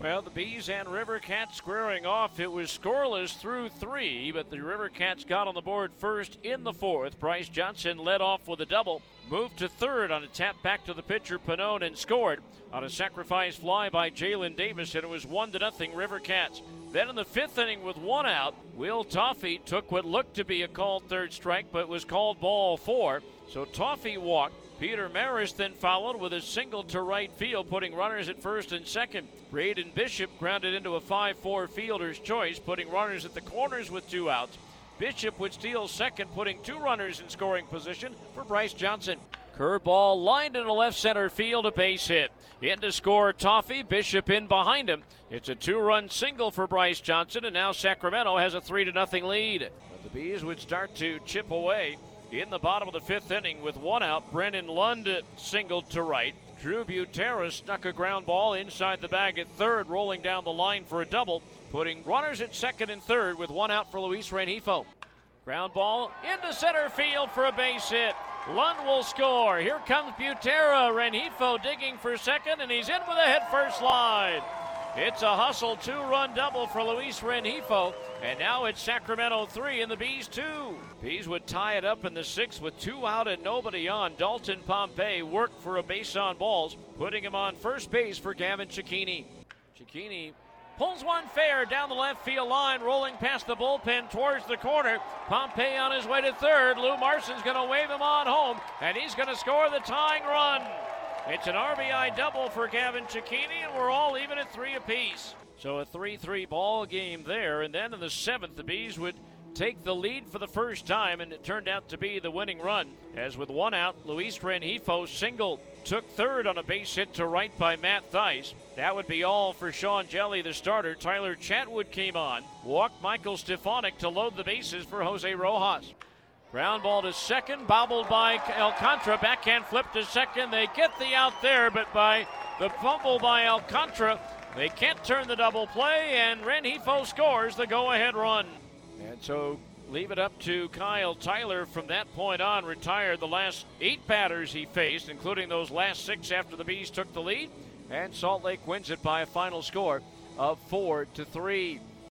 Well, the Bees and River Cats squaring off. It was scoreless through three, but the River Cats got on the board first in the fourth. Bryce Johnson led off with a double, moved to third on a tap back to the pitcher Pannone and scored on a sacrifice fly by Jaylin Davis, and it was one to nothing River Cats. Then in the fifth inning with one out, Will Toffey took what looked to be a called third strike, but was called ball four. So Toffey walked. Peter Maris then followed with a single to right field, putting runners at first and second. Braden Bishop grounded into a 5 4 fielder's choice, putting runners at the corners with two outs. Bishop would steal second, putting two runners in scoring position for Bryce Johnson. Curveball lined into left center field, a base hit. In to score Toffey, Bishop in behind him. It's a two run single for Bryce Johnson, and now Sacramento has a 3 0 lead. But the Bees would start to chip away in the bottom of the fifth inning with one out. Brennan Lund singled to right. Drew Butera snuck a ground ball inside the bag at third, rolling down the line for a double, putting runners at second and third with one out for Luis Rengifo. Ground ball into center field for a base hit. Lund will score. Here comes Butera. Rengifo digging for second, and he's in with a head first slide. It's a hustle two run double for Luis Rengifo. And now it's Sacramento 3 and the Bees 2. Bees would tie it up in the sixth with two out and nobody on. Dalton Pompey worked for a base on balls, putting him on first base for Gavin Cecchini. Cecchini pulls one fair down the left field line, rolling past the bullpen towards the corner. Pompey on his way to third. Lou Marson's going to wave him on home, and he's going to score the tying run. It's an RBI double for Gavin Cecchini, and we're all even at three apiece. So a 3 3 ball game there. And then in the seventh, the Bees would take the lead for the first time, and it turned out to be the winning run. As with one out, Luis Rengifo single took third on a base hit to right by Matt Thaiss. That would be all for Sean Hjelle, the starter. Tyler Chatwood came on, walked Michael Stefanic to load the bases for Jose Rojas. Ground ball to second, bobbled by Alcantara. Backhand flip to second. They get the out there, but by the fumble by Alcantara, they can't turn the double play, and Rengifo scores the go ahead run. And so leave it up to Kyle Tyler from that point on. Retired the last eight batters he faced, including those last six after the Bees took the lead. And Salt Lake wins it by a final score of four to three.